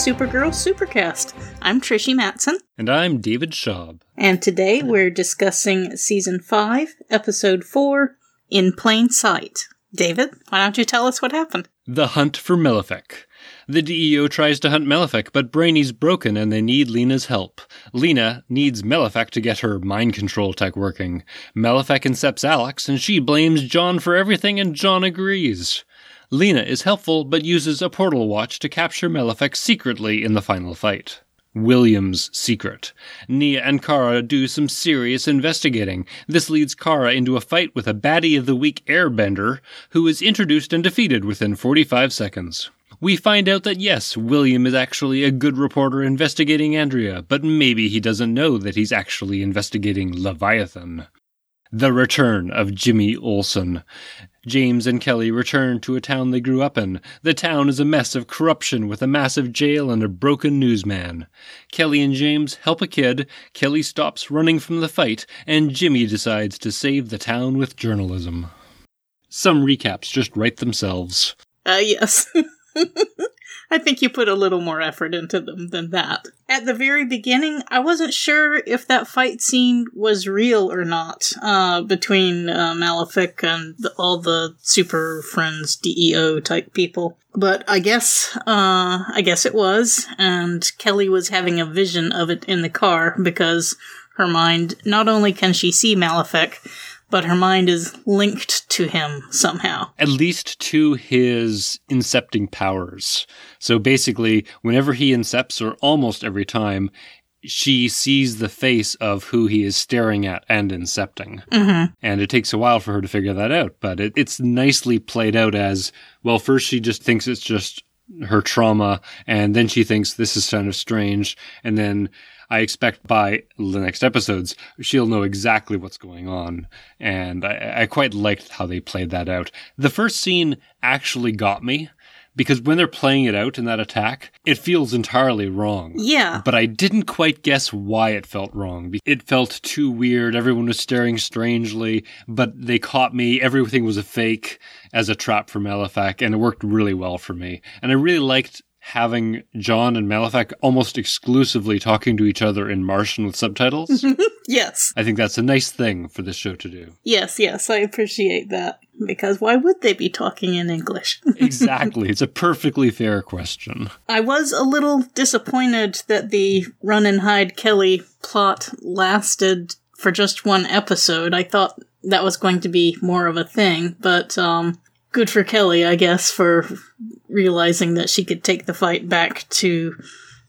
Welcome to the Supergirl Supercast. I'm Trish Matson. And I'm David Schaub. And today we're discussing Season 5, Episode 4, In Plain Sight. David, why don't you tell us what happened? The Hunt for Malefic. The DEO tries to hunt Malefic, but Brainy's broken and they need Lena's help. Lena needs Malefic to get her mind control tech working. Malefic incepts Alex, and she blames J'onn for everything, and J'onn agrees. Lena is helpful, but uses a portal watch to capture Malefic secretly in the final fight. William's secret. Nia and Kara do some serious investigating. This leads Kara into a fight with a baddie of the week airbender, who is introduced and defeated within 45 seconds we find out that yes, William is actually a good reporter investigating Andrea, but maybe he doesn't know that he's actually investigating Leviathan. The return of Jimmy Olsen. James and Kelly return to a town they grew up in. The town is a mess of corruption with a massive jail and a broken newsman. Kelly and James help a kid, Kelly stops running from the fight, and Jimmy decides to save the town with journalism. Some recaps just write themselves. Uh, yes. I think you put a little more effort into them than that. At the very beginning, I wasn't sure if that fight scene was real or not uh, between uh, Malefic and the, all the Super Friends DEO type people. But I guess, uh, I guess it was, and Kelly was having a vision of it in the car because her mind not only can she see Malefic, but her mind is linked to him somehow. At least to his incepting powers. So basically, whenever he incepts, or almost every time, she sees the face of who he is staring at and incepting. Mm-hmm. And it takes a while for her to figure that out, but it, it's nicely played out as well, first she just thinks it's just her trauma, and then she thinks this is kind of strange, and then I expect by the next episodes, she'll know exactly what's going on. And I, I quite liked how they played that out. The first scene actually got me because when they're playing it out in that attack, it feels entirely wrong. Yeah. But I didn't quite guess why it felt wrong. It felt too weird. Everyone was staring strangely, but they caught me. Everything was a fake as a trap for Malefic, and it worked really well for me. And I really liked having J'onn and Malefic almost exclusively talking to each other in Martian with subtitles. yes. I think that's a nice thing for this show to do. Yes, yes, I appreciate that. Because why would they be talking in English? exactly. It's a perfectly fair question. I was a little disappointed that the run and hide Kelly plot lasted for just one episode. I thought that was going to be more of a thing, but um good for Kelly, I guess, for realizing that she could take the fight back to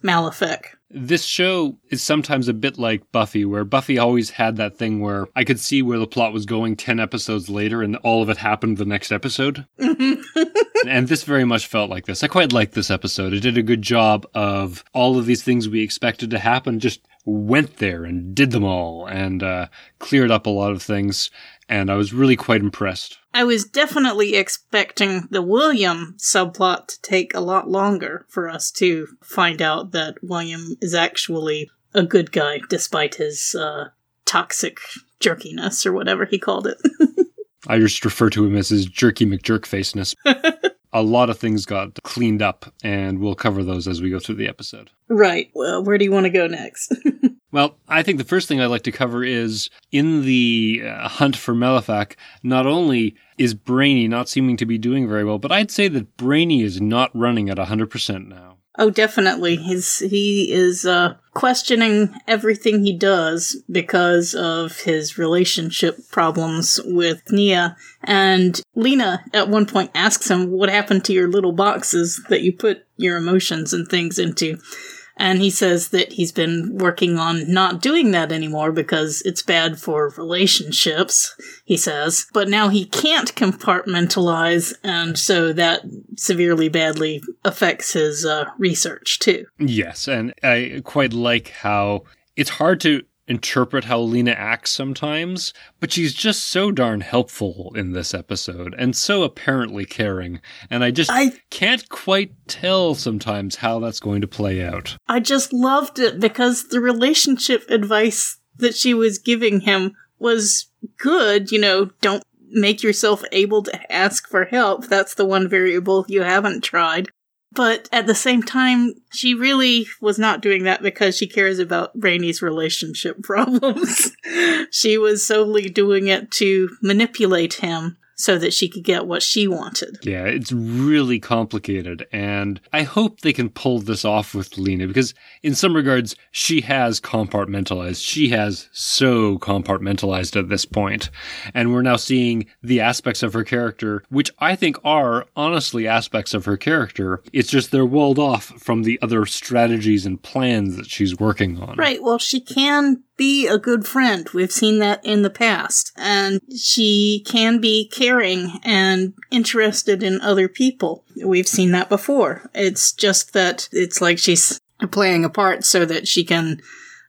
Malefic. This show is sometimes a bit like Buffy, where Buffy always had that thing where I could see where the plot was going 10 episodes later and all of it happened the next episode. and this very much felt like this. I quite liked this episode. It did a good job of all of these things we expected to happen, just went there and did them all and uh, cleared up a lot of things. And I was really quite impressed. I was definitely expecting the William subplot to take a lot longer for us to find out that William is actually a good guy despite his uh, toxic jerkiness or whatever he called it. I just refer to him as his jerky McJerkfaceness. a lot of things got cleaned up, and we'll cover those as we go through the episode. Right. Well, where do you want to go next? well, I think the first thing I'd like to cover is in the uh, hunt for Malefic, not only is Brainy not seeming to be doing very well, but I'd say that Brainy is not running at 100% now. Oh, definitely. He's he is uh, questioning everything he does because of his relationship problems with Nia. And Lena at one point asks him, "What happened to your little boxes that you put your emotions and things into?" And he says that he's been working on not doing that anymore because it's bad for relationships, he says. But now he can't compartmentalize, and so that severely badly affects his uh, research too. Yes, and I quite like how it's hard to interpret how Lena acts sometimes, but she's just so darn helpful in this episode and so apparently caring. And I just I, can't quite tell sometimes how that's going to play out. I just loved it because the relationship advice that she was giving him was good. You know, don't make yourself able to ask for help. That's the one variable you haven't tried. But at the same time, she really was not doing that because she cares about Brainy's relationship problems. she was solely doing it to manipulate him so that she could get what she wanted. Yeah, it's really complicated. And I hope they can pull this off with Lena because, in some regards, she has compartmentalized. She has so compartmentalized at this point. And we're now seeing the aspects of her character, which I think are honestly aspects of her character. It's just they're walled off from the other strategies and plans that she's working on. Right. Well, she can be a good friend. We've seen that in the past. And she can be caring and interested in other people. We've seen that before. It's just that it's like she's playing a part so that she can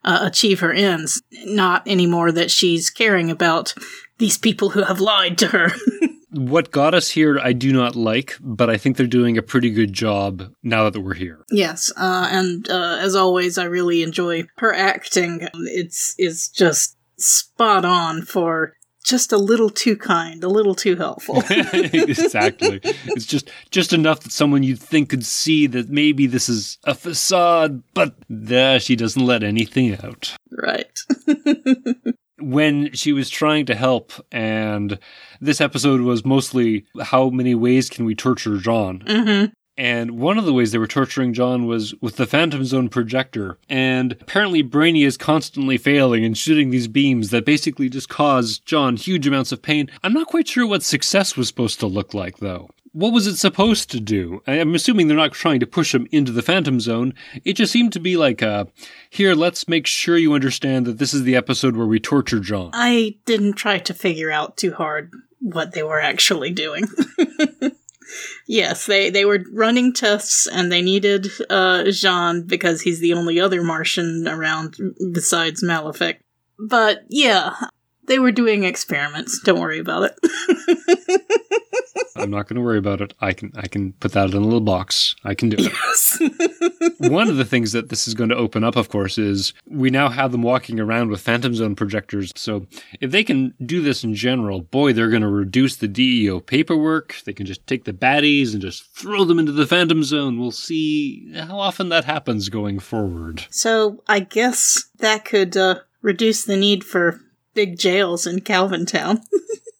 uh, achieve her ends, not anymore that she's caring about these people who have lied to her. what got us here I do not like, but I think they're doing a pretty good job now that we're here. Yes, uh, and uh, as always, I really enjoy her acting. It's is just spot on for just a little too kind, a little too helpful. exactly. It's just just enough that someone you'd think could see that maybe this is a facade, but there she doesn't let anything out. Right. when she was trying to help and this episode was mostly how many ways can we torture J'onn? Mm-hmm. And one of the ways they were torturing J'onn was with the Phantom Zone projector. And apparently Brainy is constantly failing and shooting these beams that basically just cause J'onn huge amounts of pain. I'm not quite sure what success was supposed to look like, though. What was it supposed to do? I'm assuming they're not trying to push him into the Phantom Zone. It just seemed to be like, uh, here, let's make sure you understand that this is the episode where we torture J'onn. I didn't try to figure out too hard what they were actually doing. yes, they, they were running tests and they needed uh, J'onn because he's the only other Martian around besides Malefic. But yeah, they were doing experiments. Don't worry about it. I'm not going to worry about it. I can I can put that in a little box. I can do it. Yes. One of the things that this is going to open up, of course, is we now have them walking around with Phantom Zone projectors. So if they can do this in general, boy, they're going to reduce the DEO paperwork. They can just take the baddies and just throw them into the Phantom Zone. We'll see how often that happens going forward. so I guess that could uh, reduce the need for big jails in Calvin Town.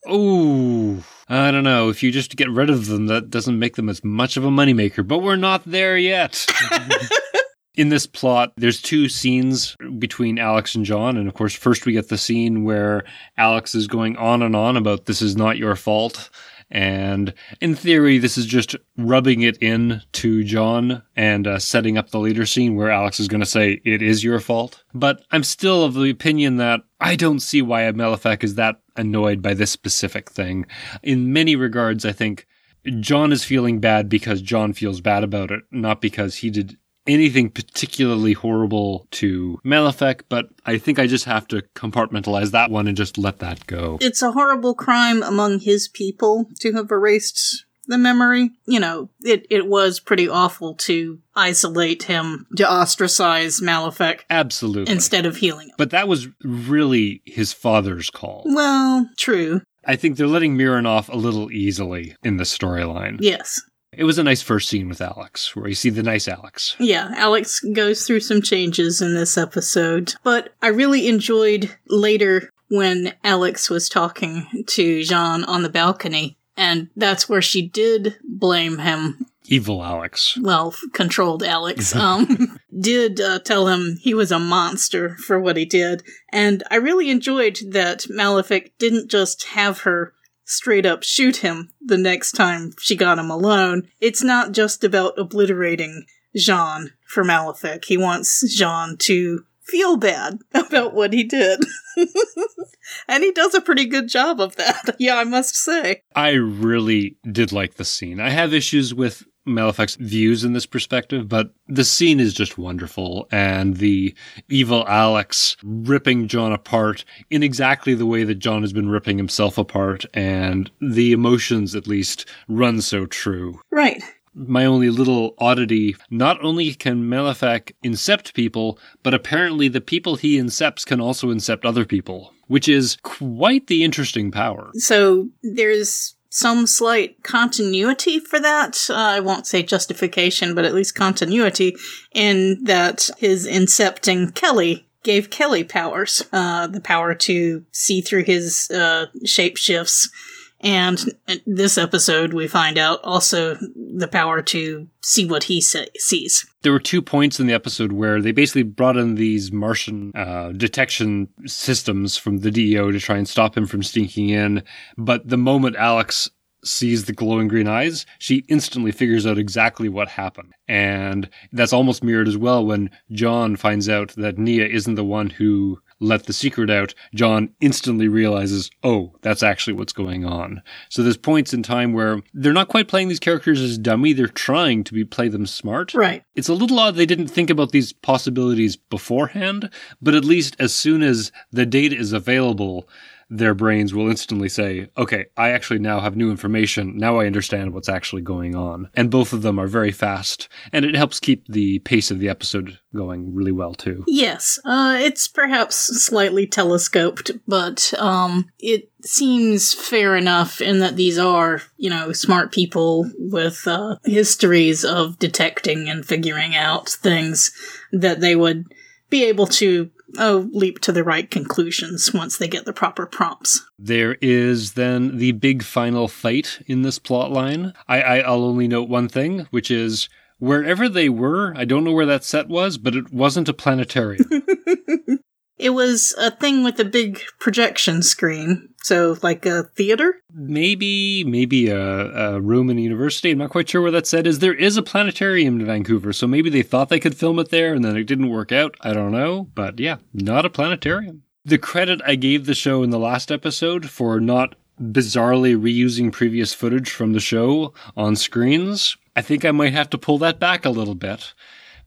Oh, I don't know. If you just get rid of them, that doesn't make them as much of a moneymaker, but we're not there yet. In this plot, there's two scenes between Alex and J'onn. And of course, first we get the scene where Alex is going on and on about this is not your fault. And in theory, this is just rubbing it in to J'onn and uh, setting up the later scene where Alex is going to say, it is your fault. But I'm still of the opinion that I don't see why Malefic is that annoyed by this specific thing. In many regards, I think J'onn is feeling bad because J'onn feels bad about it, not because he did anything particularly horrible to Malefic, but I think I just have to compartmentalize that one and just let that go. it's a horrible crime among his people to have erased the memory. You know, it, it was pretty awful to isolate him, to ostracize Malefic Absolutely. instead of healing him. but that was really his father's call. Well, true. I think they're letting M'yrnn off a little easily in the storyline. Yes. It was a nice first scene with Alex, where you see the nice Alex. Yeah, Alex goes through some changes in this episode, but I really enjoyed later when Alex was talking to J'onn on the balcony, and that's where she did blame him. Evil Alex. Well, controlled Alex. Um, did uh, tell him he was a monster for what he did, and I really enjoyed that Malefic didn't just have her straight up shoot him the next time she got him alone. It's not just about obliterating J'onn for Malefic. He wants J'onn to feel bad about what he did. and he does a pretty good job of that. Yeah, I must say. I really did like the scene. I have issues with Malefic's views in this perspective, but the scene is just wonderful. And the evil Alex ripping J'onn apart in exactly the way that J'onn has been ripping himself apart, and the emotions, at least, run so true. Right. my only little oddity not only can Malefic incept people, but apparently the people he incepts can also incept other people, which is quite the interesting power. So there's some slight continuity for that. Uh, I won't say justification, but at least continuity in that his incepting Kelly gave Kelly powers, uh, the power to see through his uh, shape shifts. And this episode, we find out also the power to see what he sees. There were two points in the episode where they basically brought in these Martian uh, detection systems from the DEO to try and stop him from sneaking in. But the moment Alex sees the glowing green eyes, she instantly figures out exactly what happened. And that's almost mirrored as well when J'onn finds out that Nia isn't the one who let the secret out. J'onn instantly realizes, oh, that's actually what's going on. So there's points in time where they're not quite playing these characters as dummy, they're trying to be play them smart. Right. It's a little odd they didn't think about these possibilities beforehand, but at least as soon as the data is available, their brains will instantly say, okay, I actually now have new information. Now I understand what's actually going on. And both of them are very fast. And it helps keep the pace of the episode going really well, too. Yes. Uh, it's perhaps slightly telescoped, but um, it seems fair enough in that these are, you know, smart people with uh, histories of detecting and figuring out things that they would be able to oh, leap to the right conclusions once they get the proper prompts. There is then the big final fight in this plot line. I, I, I'll only note one thing, which is wherever they were, I don't know where that set was, but it wasn't a planetarium. It was a thing with a big projection screen, so like a theater. maybe, maybe a, a room in a university. I'm not quite sure where that set is. There is a planetarium in Vancouver, so maybe they thought they could film it there and then it didn't work out. I don't know, but yeah, not a planetarium. The credit I gave the show in the last episode for not bizarrely reusing previous footage from the show on screens, I think I might have to pull that back a little bit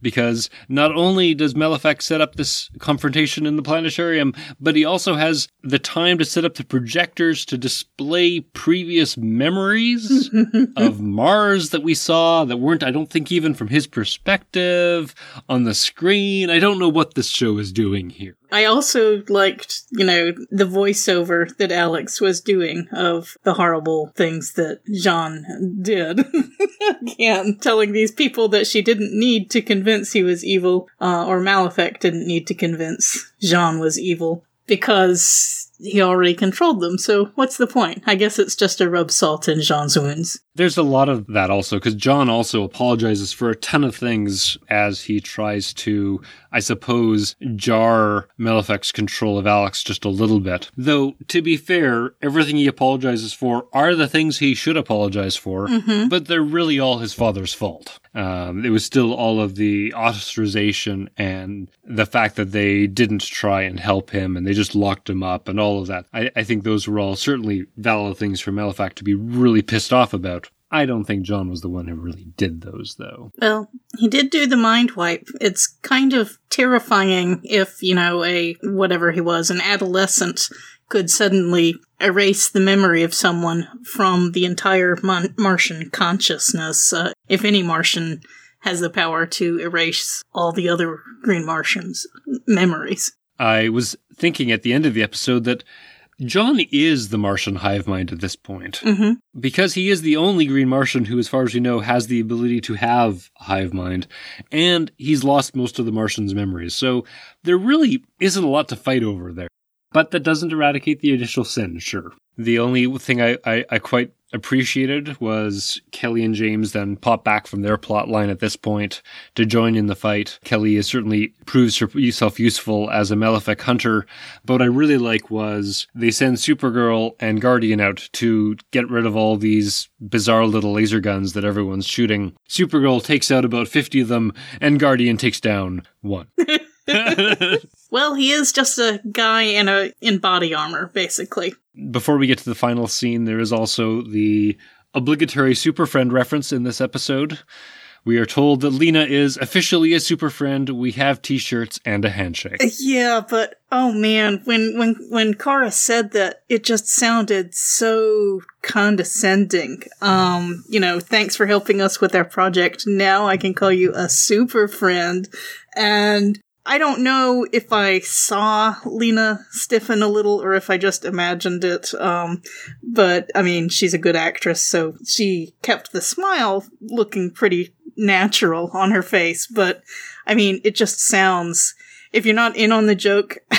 because not only does Malefic set up this confrontation in the planetarium, but he also has the time to set up the projectors to display previous memories of Mars that we saw that weren't, I don't think, even from his perspective on the screen. I don't know what this show is doing here. I also liked, you know, the voiceover that Alex was doing of the horrible things that J'onn did. Again, telling these people that she didn't need to convince he was evil, uh, or Malefic didn't need to convince J'onn was evil because he already controlled them. So what's the point? I guess it's just to rub salt in J'onn's wounds. There's a lot of that also, because J'onn also apologizes for a ton of things as he tries to, I suppose, jar Malefic's control of Alex just a little bit. Though, to be fair, everything he apologizes for are the things he should apologize for, mm-hmm. but they're really all his father's fault. Um, it was still all of the ostracization and the fact that they didn't try and help him and they just locked him up and all of that. I, I think those were all certainly valid things for Malefic to be really pissed off about. I don't think J'onn was the one who really did those, though. Well, he did do the mind wipe. It's kind of terrifying if, you know, a whatever he was, an adolescent could suddenly erase the memory of someone from the entire Mon- Martian consciousness. Uh, if any Martian has the power to erase all the other Green Martians' memories. I was thinking at the end of the episode that J'onn is the Martian hive mind at this point. hmm Because he is the only Green Martian who, as far as we know, has the ability to have a hive mind, and he's lost most of the Martian's memories. So there really isn't a lot to fight over there. But that doesn't eradicate the initial sin, sure. The only thing I, I, I quite appreciated was Kelly and James then pop back from their plot line at this point to join in the fight. Kelly is certainly proves herself useful as a Malefic hunter, but what I really like was they send Supergirl and Guardian out to get rid of all these bizarre little laser guns that everyone's shooting. Supergirl takes out about 50 of them, and Guardian takes down one. Well, he is just a guy in a in body armor, basically. Before we get to the final scene, there is also the obligatory Super Friend reference in this episode. We are told that Lena is officially a Super Friend. We have T-shirts and a handshake. Yeah, but oh man, when when when Kara said that, it just sounded so condescending. Um, you know, thanks for helping us with our project. Now I can call you a super friend, and I don't know if I saw Lena stiffen a little or if I just imagined it. Um, but I mean, she's a good actress, so she kept the smile looking pretty natural on her face. But I mean, it just sounds. If you're not in on the joke,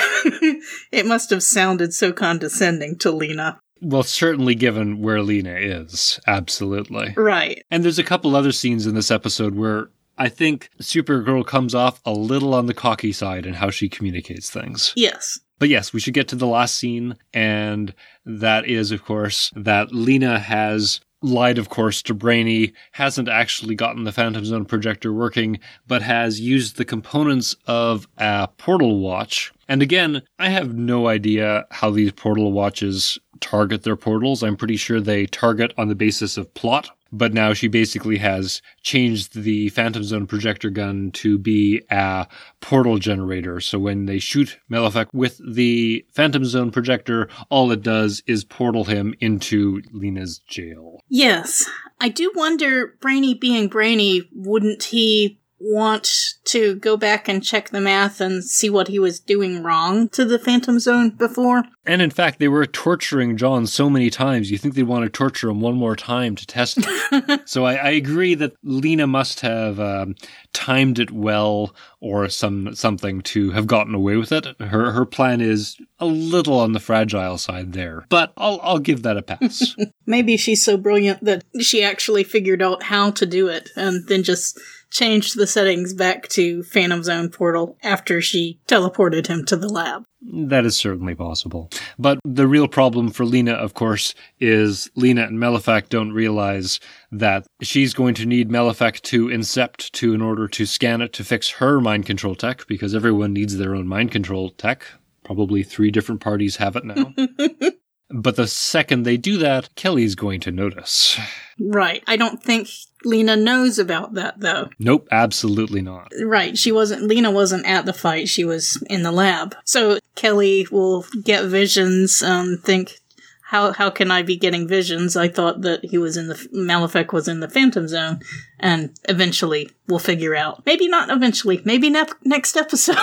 it must have sounded so condescending to Lena. Well, certainly given where Lena is. Absolutely. Right. And there's a couple other scenes in this episode where I think Supergirl comes off a little on the cocky side in how she communicates things. Yes. But yes, we should get to the last scene, and that is, of course, that Lena has lied, of course, to Brainy, hasn't actually gotten the Phantom Zone projector working, but has used the components of a portal watch. And again, I have no idea how these portal watches target their portals. I'm pretty sure they target on the basis of plot but now she basically has changed the Phantom Zone projector gun to be a portal generator. So when they shoot Malefic with the Phantom Zone projector, all it does is portal him into Lena's jail. Yes. I do wonder, Brainy being Brainy, wouldn't he want to go back and check the math and see what he was doing wrong to the Phantom Zone before. And in fact, they were torturing J'onn so many times, you think they'd want to torture him one more time to test it. so I, I, agree that Lena must have um, timed it well or some something to have gotten away with it. Her her plan is a little on the fragile side there, but I'll I'll give that a pass. Maybe she's so brilliant that she actually figured out how to do it and then just changed the settings back to Phantom Zone portal after she teleported him to the lab. That is certainly possible. But the real problem for Lena, of course, is Lena and Malefic don't realize that she's going to need Malefic to incept to in order to scan it to fix her mind control tech, because everyone needs their own mind control tech. Probably three different parties have it now. but the second they do that, Kelly's going to notice. Right. I don't think Lena knows about that though. Nope, absolutely not. Right. She wasn't, Lena wasn't at the fight. She was in the lab. So Kelly will get visions, um, think, how, how can I be getting visions? I thought that he was in the, Malefic was in the Phantom Zone, and eventually we'll figure out. Maybe not eventually, maybe ne- next episode.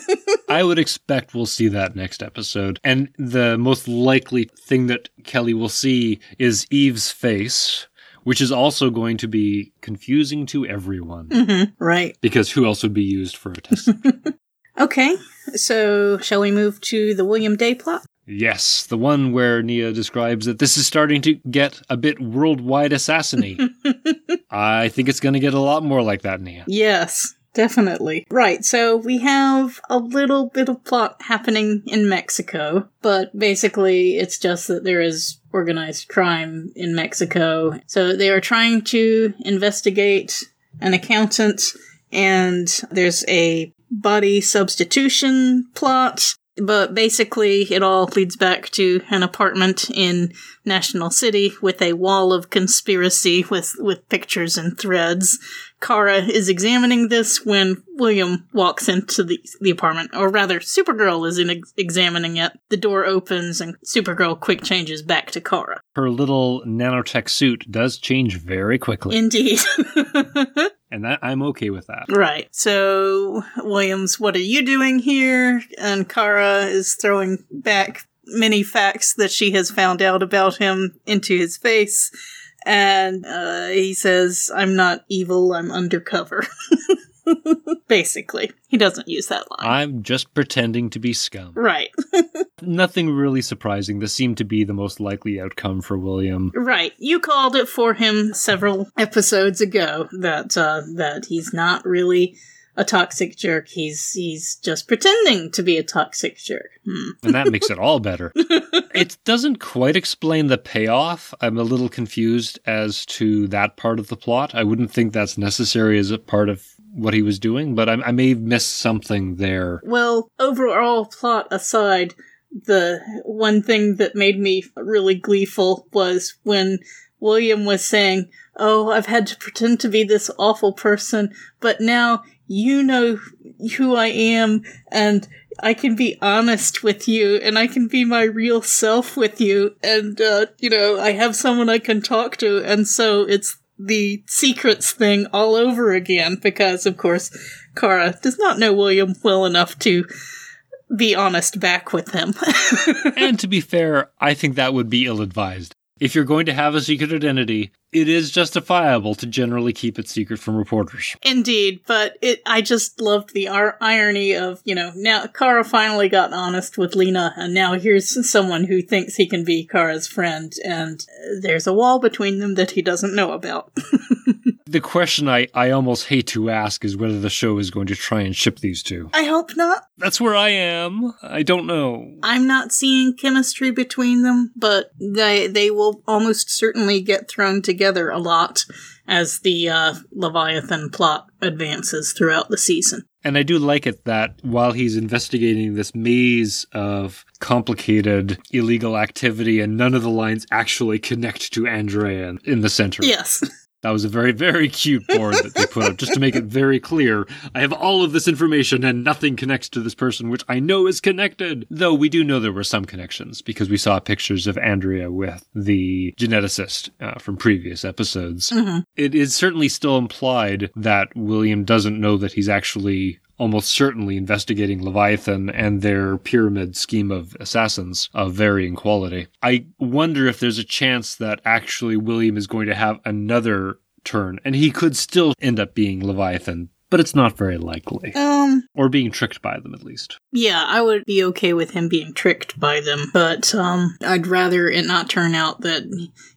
I would expect we'll see that next episode. And the most likely thing that Kelly will see is Eve's face which is also going to be confusing to everyone. Mm-hmm, right. Because who else would be used for a test? okay, so shall we move to the William Dey plot? Yes, the one where Nia describes that this is starting to get a bit worldwide assassiny. I think it's going to get a lot more like that, Nia. Yes. Definitely. Right, so we have a little bit of plot happening in Mexico, but basically it's just that there is organized crime in Mexico. So they are trying to investigate an accountant, and there's a body substitution plot. But basically, it all leads back to an apartment in National City with a wall of conspiracy with, with pictures and threads Kara is examining this when William walks into the, the apartment, or rather, Supergirl is in ex- examining it. The door opens and Supergirl quick changes back to Kara. Her little nanotech suit does change very quickly. Indeed. and that I'm okay with that. Right. So, Williams, what are you doing here? And Kara is throwing back many facts that she has found out about him into his face and uh, he says, I'm not evil, I'm undercover. Basically, he doesn't use that line. I'm just pretending to be scum. Right. Nothing really surprising. This seemed to be the most likely outcome for William. Right. You called it for him several episodes ago that uh, that he's not really a toxic jerk. He's he's just pretending to be a toxic jerk. Hmm. And that makes it all better. it doesn't quite explain the payoff. I'm a little confused as to that part of the plot. I wouldn't think that's necessary as a part of what he was doing, but I, I may have missed something there. Well, overall plot aside, the one thing that made me really gleeful was when William was saying, Oh, I've had to pretend to be this awful person, but now you know who I am and I can be honest with you and I can be my real self with you and uh, you know I have someone I can talk to and so it's the secrets thing all over again because, of course, Kara does not know William well enough to be honest back with him. and to be fair, I think that would be ill advised. If you're going to have a secret identity, it is justifiable to generally keep it secret from reporters. Indeed, but it I just loved the ar- irony of, you know, now Kara finally got honest with Lena and now here's someone who thinks he can be Kara's friend and uh, there's a wall between them that he doesn't know about. the question I, I almost hate to ask is whether the show is going to try and ship these two. I hope not. That's where I am. I don't know. I'm not seeing chemistry between them, but they they will almost certainly get thrown together a lot as the uh, Leviathan plot advances throughout the season. And I do like it that while he's investigating this maze of complicated illegal activity and none of the lines actually connect to Andrea in the center. Yes. That was a very, very cute board that they put up just to make it very clear. I have all of this information and nothing connects to this person, which I know is connected. Though we do know there were some connections because we saw pictures of Andrea with the geneticist uh, from previous episodes. Mm-hmm. It is certainly still implied that William doesn't know that he's actually almost certainly investigating Leviathan and their pyramid scheme of assassins of varying quality. I wonder if there's a chance that actually William is going to have another turn, and he could still end up being Leviathan. But it's not very likely. Um, or being tricked by them, at least. Yeah, I would be okay with him being tricked by them, but um, I'd rather it not turn out that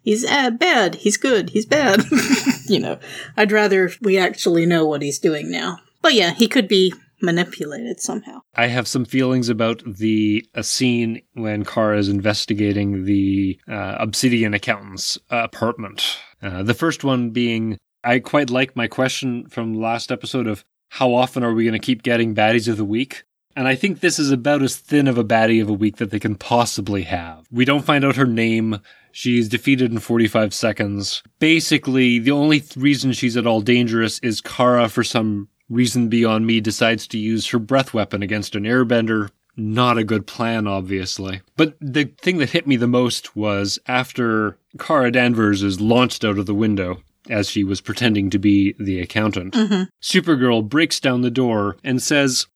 he's uh, bad, he's good, he's bad. you know, I'd rather we actually know what he's doing now. But yeah, he could be manipulated somehow. I have some feelings about the scene when Kara is investigating the uh, Obsidian accountant's uh, apartment. Uh, the first one being, I quite like my question from last episode of how often are we going to keep getting baddies of the week? And I think this is about as thin of a baddie of a week that they can possibly have. We don't find out her name. She's defeated in 45 seconds. Basically, the only reason she's at all dangerous is Kara, for some reason beyond me, decides to use her breath weapon against an airbender. Not a good plan, obviously. But the thing that hit me the most was after Kara Danvers is launched out of the window as she was pretending to be the accountant. Mm-hmm. Supergirl breaks down the door and says,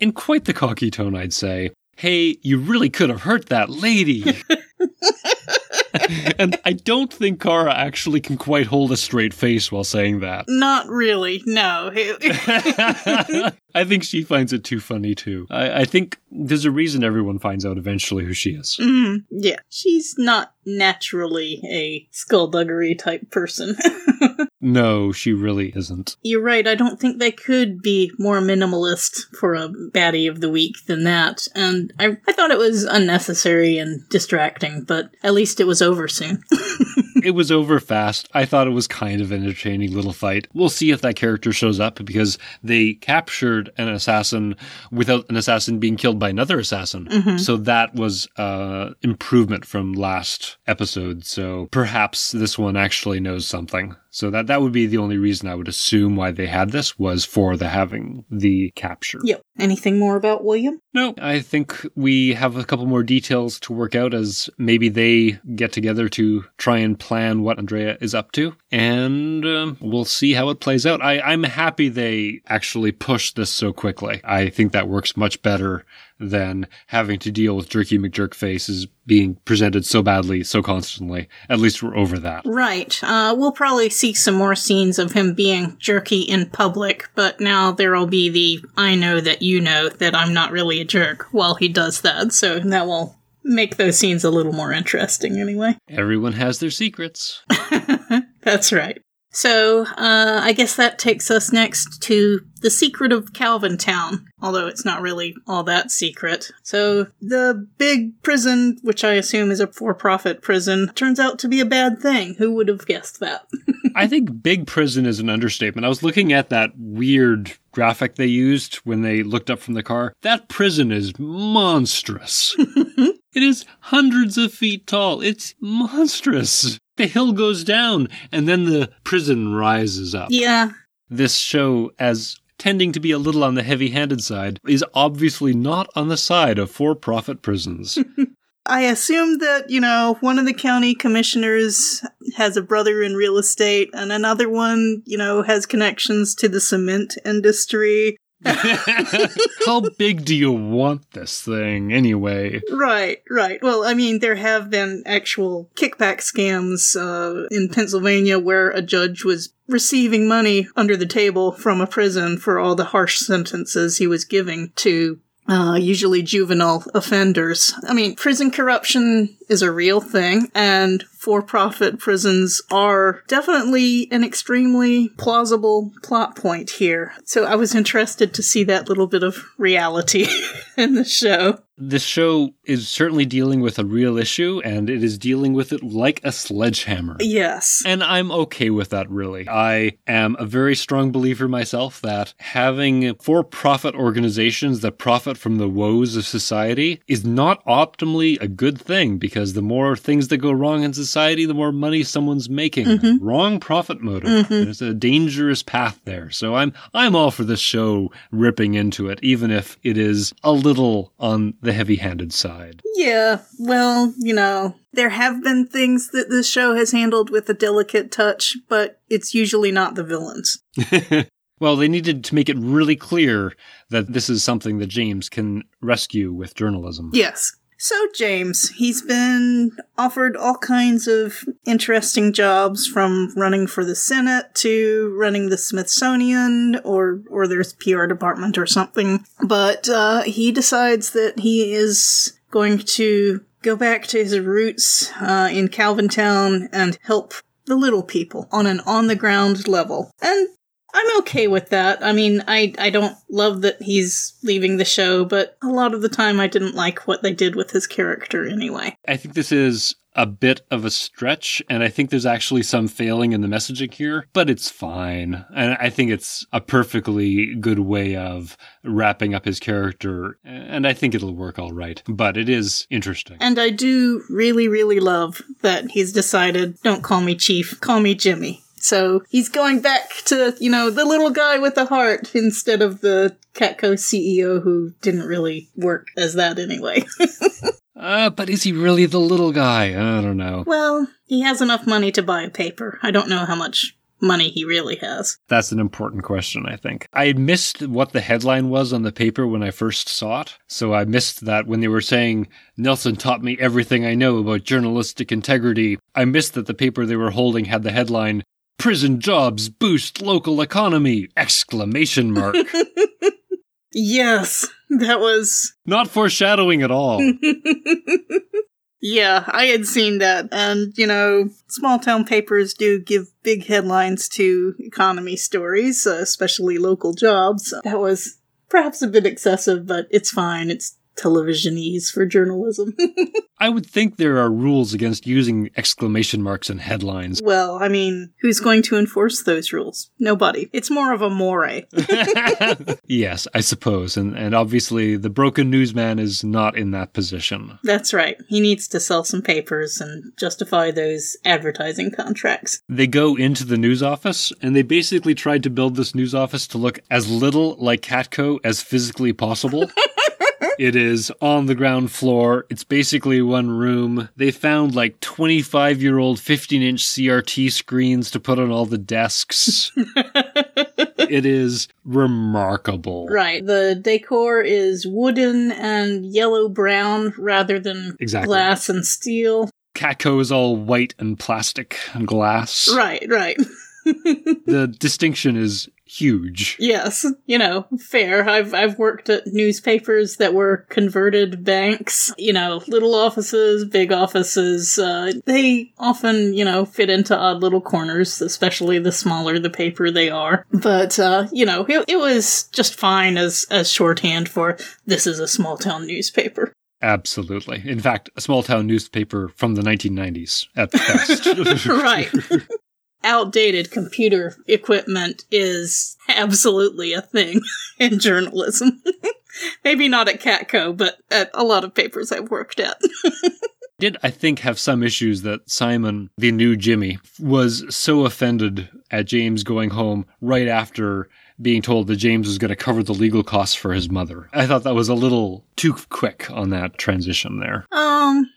in quite the cocky tone, I'd say, Hey, you really could have hurt that lady. and I don't think Kara actually can quite hold a straight face while saying that. Not really, no. I think she finds it too funny too. I, I, think there's a reason everyone finds out eventually who she is. Mm, yeah, she's not naturally a skullduggery type person. no, she really isn't. You're right. I don't think they could be more minimalist for a baddie of the week than that. And I, I thought it was unnecessary and distracting, but at least it was over soon. it was over fast. I thought it was kind of an entertaining little fight. We'll see if that character shows up because they captured an assassin without an assassin being killed by another assassin. Mm-hmm. So that was uh improvement from last episode. So perhaps this one actually knows something. So that that would be the only reason I would assume why they had this was for the having the capture. Yep. Anything more about William? No, I think we have a couple more details to work out as maybe they get together to try and plan what Andrea is up to, and um, we'll see how it plays out. I, I'm happy they actually pushed this so quickly. I think that works much better than having to deal with Jerky McJerkface is being presented so badly, so constantly. At least we're over that. Right. Uh, we'll probably see some more scenes of him being jerky in public, but now there'll be the I know that you know that I'm not really a jerk while he does that, so that will make those scenes a little more interesting anyway. Everyone has their secrets. That's right. So, uh, I guess that takes us next to the secret of Calvin Town, although it's not really all that secret. So, the big prison, which I assume is a for profit prison, turns out to be a bad thing. Who would have guessed that? I think big prison is an understatement. I was looking at that weird graphic they used when they looked up from the car. That prison is monstrous. it is hundreds of feet tall. It's monstrous. The hill goes down and then the prison rises up. Yeah. This show, as tending to be a little on the heavy handed side, is obviously not on the side of for profit prisons. I assume that, you know, one of the county commissioners has a brother in real estate and another one, you know, has connections to the cement industry. How big do you want this thing anyway? Right, right. Well, I mean, there have been actual kickback scams uh, in Pennsylvania where a judge was receiving money under the table from a prison for all the harsh sentences he was giving to uh, usually juvenile offenders. I mean, prison corruption is a real thing, and for profit prisons are definitely an extremely plausible plot point here. So I was interested to see that little bit of reality in the show. This show is certainly dealing with a real issue, and it is dealing with it like a sledgehammer. Yes. And I'm okay with that, really. I am a very strong believer myself that having for profit organizations that profit from the woes of society is not optimally a good thing because the more things that go wrong in society, the more money someone's making. Mm-hmm. Wrong profit motive. There's a dangerous path there. So I'm I'm all for this show ripping into it, even if it is a little on the heavy handed side. Yeah, well, you know, there have been things that this show has handled with a delicate touch, but it's usually not the villains. well, they needed to make it really clear that this is something that James can rescue with journalism. Yes. So, James, he's been offered all kinds of interesting jobs from running for the Senate to running the Smithsonian or, or their PR department or something. But uh, he decides that he is going to go back to his roots uh, in Calvintown and help the little people on an on the ground level. And I'm okay with that. I mean, I I don't love that he's leaving the show, but a lot of the time I didn't like what they did with his character anyway. I think this is a bit of a stretch, and I think there's actually some failing in the messaging here, but it's fine. And I think it's a perfectly good way of wrapping up his character, and I think it'll work all right. But it is interesting. And I do really, really love that he's decided, don't call me Chief, call me Jimmy. So he's going back to, you know, the little guy with the heart instead of the Catco CEO who didn't really work as that anyway. uh, but is he really the little guy? I don't know. Well, he has enough money to buy a paper. I don't know how much money he really has. That's an important question, I think. I missed what the headline was on the paper when I first saw it. So I missed that when they were saying, Nelson taught me everything I know about journalistic integrity. I missed that the paper they were holding had the headline, Prison jobs boost local economy! Exclamation mark. yes, that was not foreshadowing at all. yeah, I had seen that. And, you know, small town papers do give big headlines to economy stories, uh, especially local jobs. That was perhaps a bit excessive, but it's fine. It's televisionese for journalism. I would think there are rules against using exclamation marks in headlines. Well, I mean, who's going to enforce those rules? Nobody. It's more of a more. yes, I suppose. And and obviously the broken newsman is not in that position. That's right. He needs to sell some papers and justify those advertising contracts. They go into the news office and they basically tried to build this news office to look as little like Catco as physically possible. it is on the ground floor. It's basically one room. They found like 25 year old 15 inch CRT screens to put on all the desks. it is remarkable. Right. The decor is wooden and yellow brown rather than exactly. glass and steel. Catco is all white and plastic and glass. Right, right. the distinction is huge. Yes, you know, fair. I've I've worked at newspapers that were converted banks. You know, little offices, big offices. Uh, they often, you know, fit into odd little corners, especially the smaller the paper they are. But uh, you know, it, it was just fine as as shorthand for this is a small town newspaper. Absolutely. In fact, a small town newspaper from the 1990s at the best. right outdated computer equipment is absolutely a thing in journalism. Maybe not at Catco, but at a lot of papers I've worked at. did I think have some issues that Simon, the new Jimmy, was so offended at James going home right after being told that James was going to cover the legal costs for his mother. I thought that was a little too quick on that transition there. Um,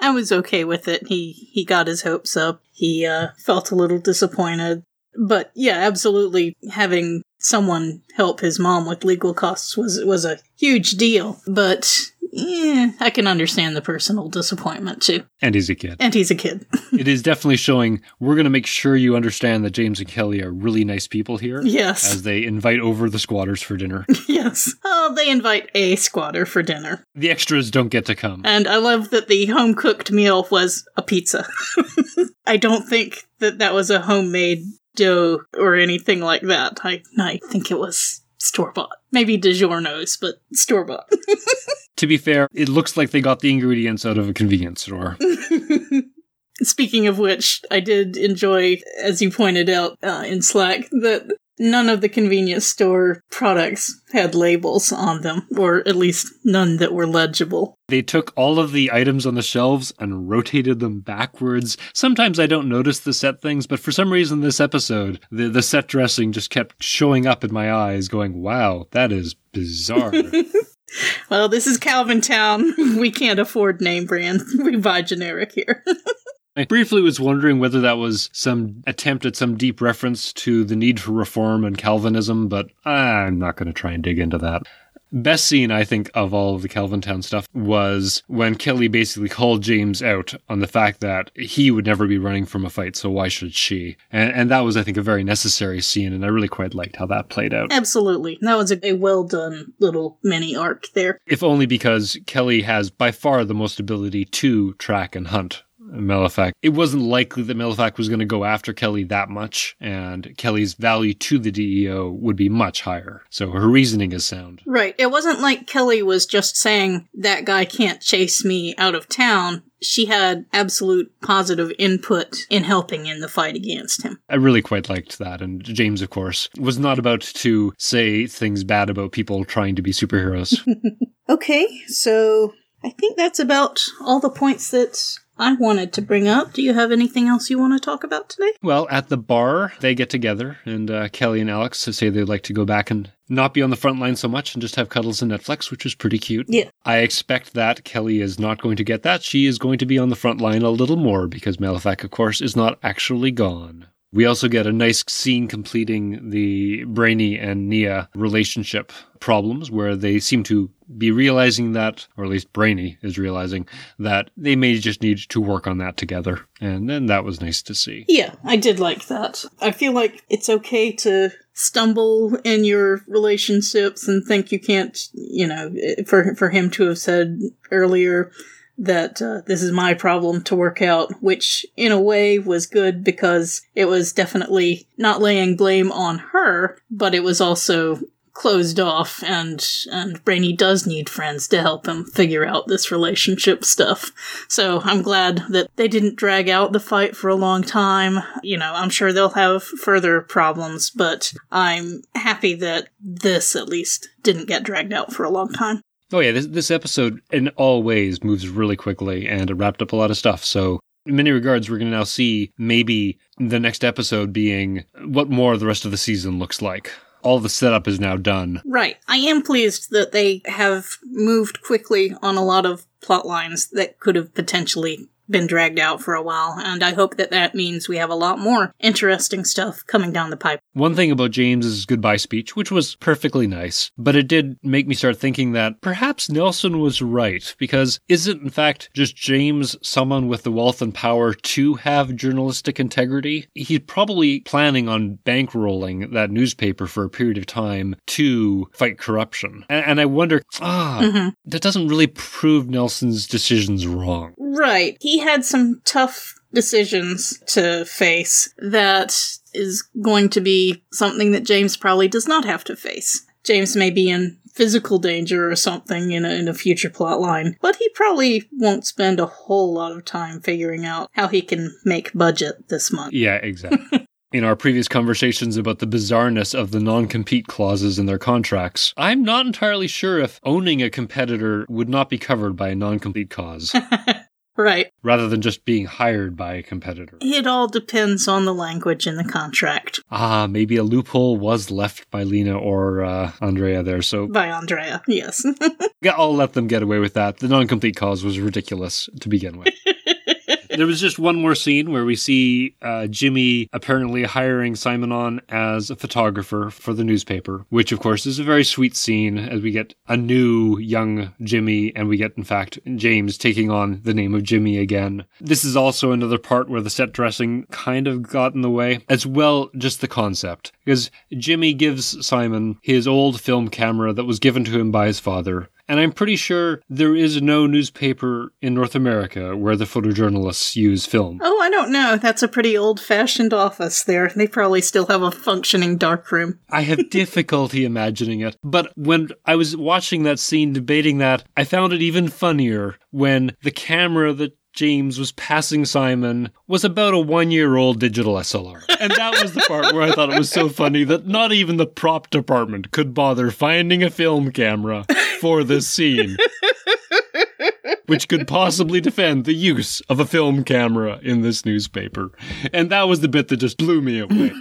I was okay with it. He he got his hopes up. He uh, felt a little disappointed. But yeah, absolutely having someone help his mom with legal costs was was a huge deal. But yeah, I can understand the personal disappointment too. And he's a kid. And he's a kid. it is definitely showing we're going to make sure you understand that James and Kelly are really nice people here. Yes. As they invite over the squatters for dinner. yes. Oh, they invite a squatter for dinner. The extras don't get to come. And I love that the home cooked meal was a pizza. I don't think that that was a homemade dough or anything like that. I, I think it was store bought. Maybe DiGiorno's, but store bought. To be fair, it looks like they got the ingredients out of a convenience store. Speaking of which, I did enjoy, as you pointed out uh, in Slack, that none of the convenience store products had labels on them, or at least none that were legible. They took all of the items on the shelves and rotated them backwards. Sometimes I don't notice the set things, but for some reason this episode, the, the set dressing just kept showing up in my eyes, going, wow, that is bizarre. well, this is Calvintown. We can't afford name brand. We buy generic here. I briefly was wondering whether that was some attempt at some deep reference to the need for reform and Calvinism, but I'm not going to try and dig into that. Best scene, I think, of all of the Calvintown stuff was when Kelly basically called James out on the fact that he would never be running from a fight, so why should she? And, and that was, I think, a very necessary scene, and I really quite liked how that played out. Absolutely. That was a, a well done little mini arc there. If only because Kelly has by far the most ability to track and hunt Malefic. It wasn't likely that Malefic was going to go after Kelly that much, and Kelly's value to the DEO would be much higher. So her reasoning is sound. Right. It wasn't like Kelly was just saying, that guy can't chase me out of town. She had absolute positive input in helping in the fight against him. I really quite liked that. And James, of course, was not about to say things bad about people trying to be superheroes. okay, so I think that's about all the points that I wanted to bring up. Do you have anything else you want to talk about today? Well, at the bar, they get together, and uh, Kelly and Alex say they'd like to go back and not be on the front line so much and just have cuddles and Netflix, which is pretty cute. Yeah. I expect that Kelly is not going to get that. She is going to be on the front line a little more because Malefic, of course, is not actually gone. We also get a nice scene completing the Brainy and Nia relationship problems where they seem to be realizing that, or at least Brainy is realizing that they may just need to work on that together. And then that was nice to see. Yeah, I did like that. I feel like it's okay to stumble in your relationships and think you can't, you know, for for him to have said earlier that uh, this is my problem to work out, which in a way was good because it was definitely not laying blame on her, but it was also closed off and and Brainy does need friends to help him figure out this relationship stuff. So I'm glad that they didn't drag out the fight for a long time. You know, I'm sure they'll have further problems, but I'm happy that this at least didn't get dragged out for a long time. Oh yeah, this this episode in all ways moves really quickly and it wrapped up a lot of stuff. So in many regards, we're going to now see maybe the next episode being what more the rest of the season looks like. All the setup is now done. Right. I am pleased that they have moved quickly on a lot of plot lines that could have potentially been dragged out for a while, and I hope that that means we have a lot more interesting stuff coming down the pipe. One thing about James's goodbye speech, which was perfectly nice, but it did make me start thinking that perhaps Nelson was right, because is it in fact just James someone with the wealth and power to have journalistic integrity? He's probably planning on bankrolling that newspaper for a period of time to fight corruption. And, and I wonder, ah, mm-hmm. that doesn't really prove Nelson's decisions wrong. Right. He had some tough decisions to face that is going to be something that James probably does not have to face. James may be in physical danger or something in a, in a future plot line, but he probably won't spend a whole lot of time figuring out how he can make budget this month. Yeah, exactly. in our previous conversations about the bizarreness of the non compete clauses in their contracts, I'm not entirely sure if owning a competitor would not be covered by a non compete clause. Right. Rather than just being hired by a competitor. It all depends on the language in the contract. Ah, maybe a loophole was left by Lena or uh, Andrea there, so. By Andrea, yes. yeah, I'll let them get away with that. The non complete cause was ridiculous to begin with. there was just one more scene where we see uh, Jimmy apparently hiring Simon on as a photographer for the newspaper, which of course is a very sweet scene as we get a new young Jimmy and we get, in fact, James taking on the name of Jimmy again. This is also another part where the set dressing kind of got in the way, as well just the concept. Because Jimmy gives Simon his old film camera that was given to him by his father, and I'm pretty sure there is no newspaper in North America where the photojournalists use film. Oh, I don't know. That's a pretty old fashioned office there. They probably still have a functioning darkroom. I have difficulty imagining it. But when I was watching that scene, debating that, I found it even funnier when the camera that James was passing Simon was about a one year old digital SLR. And that was the part where I thought it was so funny that not even the prop department could bother finding a film camera for this scene. which could possibly defend the use of a film camera in this newspaper. And that was the bit that just blew me away.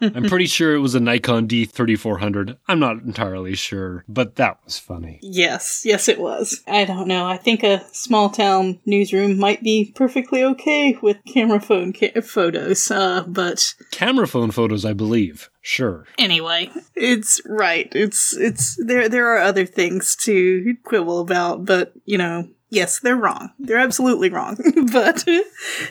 I'm pretty sure it was a Nikon D3400. I'm not entirely sure, but that was funny. Yes, yes, it was. I don't know. I think a small town newsroom might be perfectly okay with camera phone ca- photos, uh, but Camera phone photos, I believe. Sure. anyway, it's right. It's it's there. There are other things to quibble about, but you know, yes, they're wrong. They're absolutely wrong. but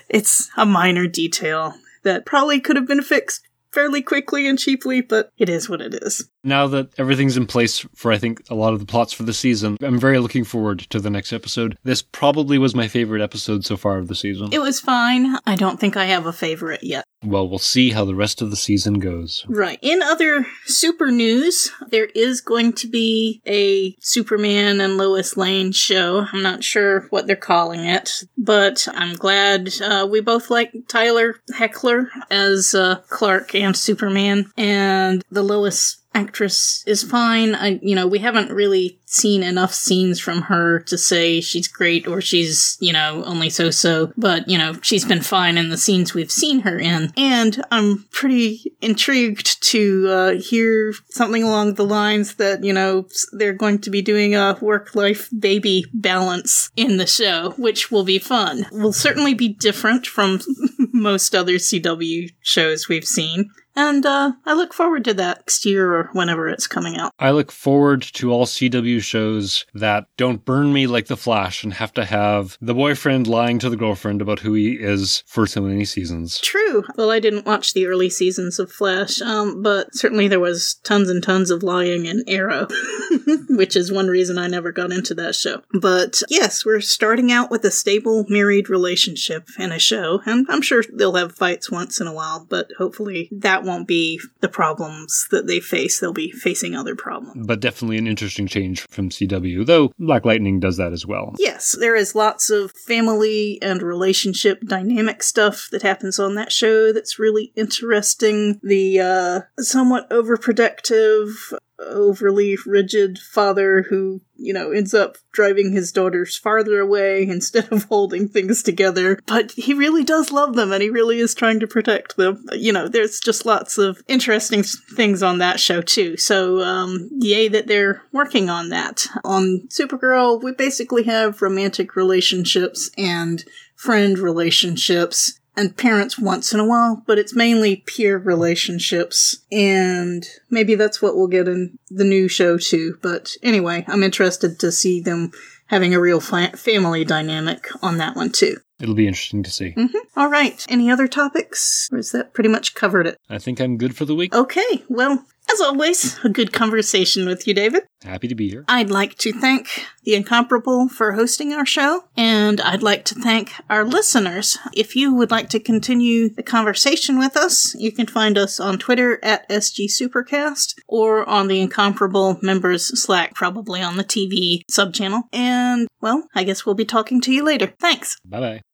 it's a minor detail that probably could have been fixed fairly quickly and cheaply, but it is what it is. Now that everything's in place for, I think, a lot of the plots for the season, I'm very looking forward to the next episode. This probably was my favorite episode so far of the season. It was fine. I don't think I have a favorite yet. Well, we'll see how the rest of the season goes. Right. In other super news, there is going to be a Superman and Lois Lane show. I'm not sure what they're calling it, but I'm glad uh, we both like Tyler Hoechlin as uh, Clark and Superman, and the Lois actress is fine. I, you know, we haven't really seen enough scenes from her to say she's great or she's, you know, only so so, but, you know, she's been fine in the scenes we've seen her in. And I'm pretty intrigued to uh, hear something along the lines that, you know, they're going to be doing a work life baby balance in the show, which will be fun. Will certainly be different from most other CW shows we've seen. And uh, I look forward to that next year or whenever it's coming out. I look forward to all CW shows that don't burn me like The Flash and have to have the boyfriend lying to the girlfriend about who he is for so many seasons. True. Well, I didn't watch the early seasons of Flash, um, but certainly there was tons and tons of lying in Arrow, which is one reason I never got into that show. But yes, we're starting out with a stable married relationship in a show, and I'm sure they'll have fights once in a while, but hopefully that won't be the problems that they face. They'll be facing other problems. But definitely an interesting change from CW, though Black Lightning does that as well. Yes, there is lots of family and relationship dynamic stuff that happens on that show that's really interesting. The uh, somewhat overprotective, overly rigid father who, you know, ends up driving his daughters farther away instead of holding things together. But he really does love them and he really is trying to protect them. You know, there's just lots of interesting things on that show too. So, um, yay that they're working on that. On Supergirl, we basically have romantic relationships and friend relationships and parents once in a while, but it's mainly peer relationships. And maybe that's what we'll get in the new show too. But anyway, I'm interested to see them having a real fa- family dynamic on that one too. It'll be interesting to see. Mm-hmm. All right. Any other topics? Or is that pretty much covered it? I think I'm good for the week. Okay. Well, as always, a good conversation with you, David. Happy to be here. I'd like to thank The Incomparable for hosting our show, and I'd like to thank our listeners. If you would like to continue the conversation with us, you can find us on Twitter at SG Supercast or on the Incomparable members Slack, probably on the TV subchannel. And, well, I guess we'll be talking to you later. Thanks. Bye bye.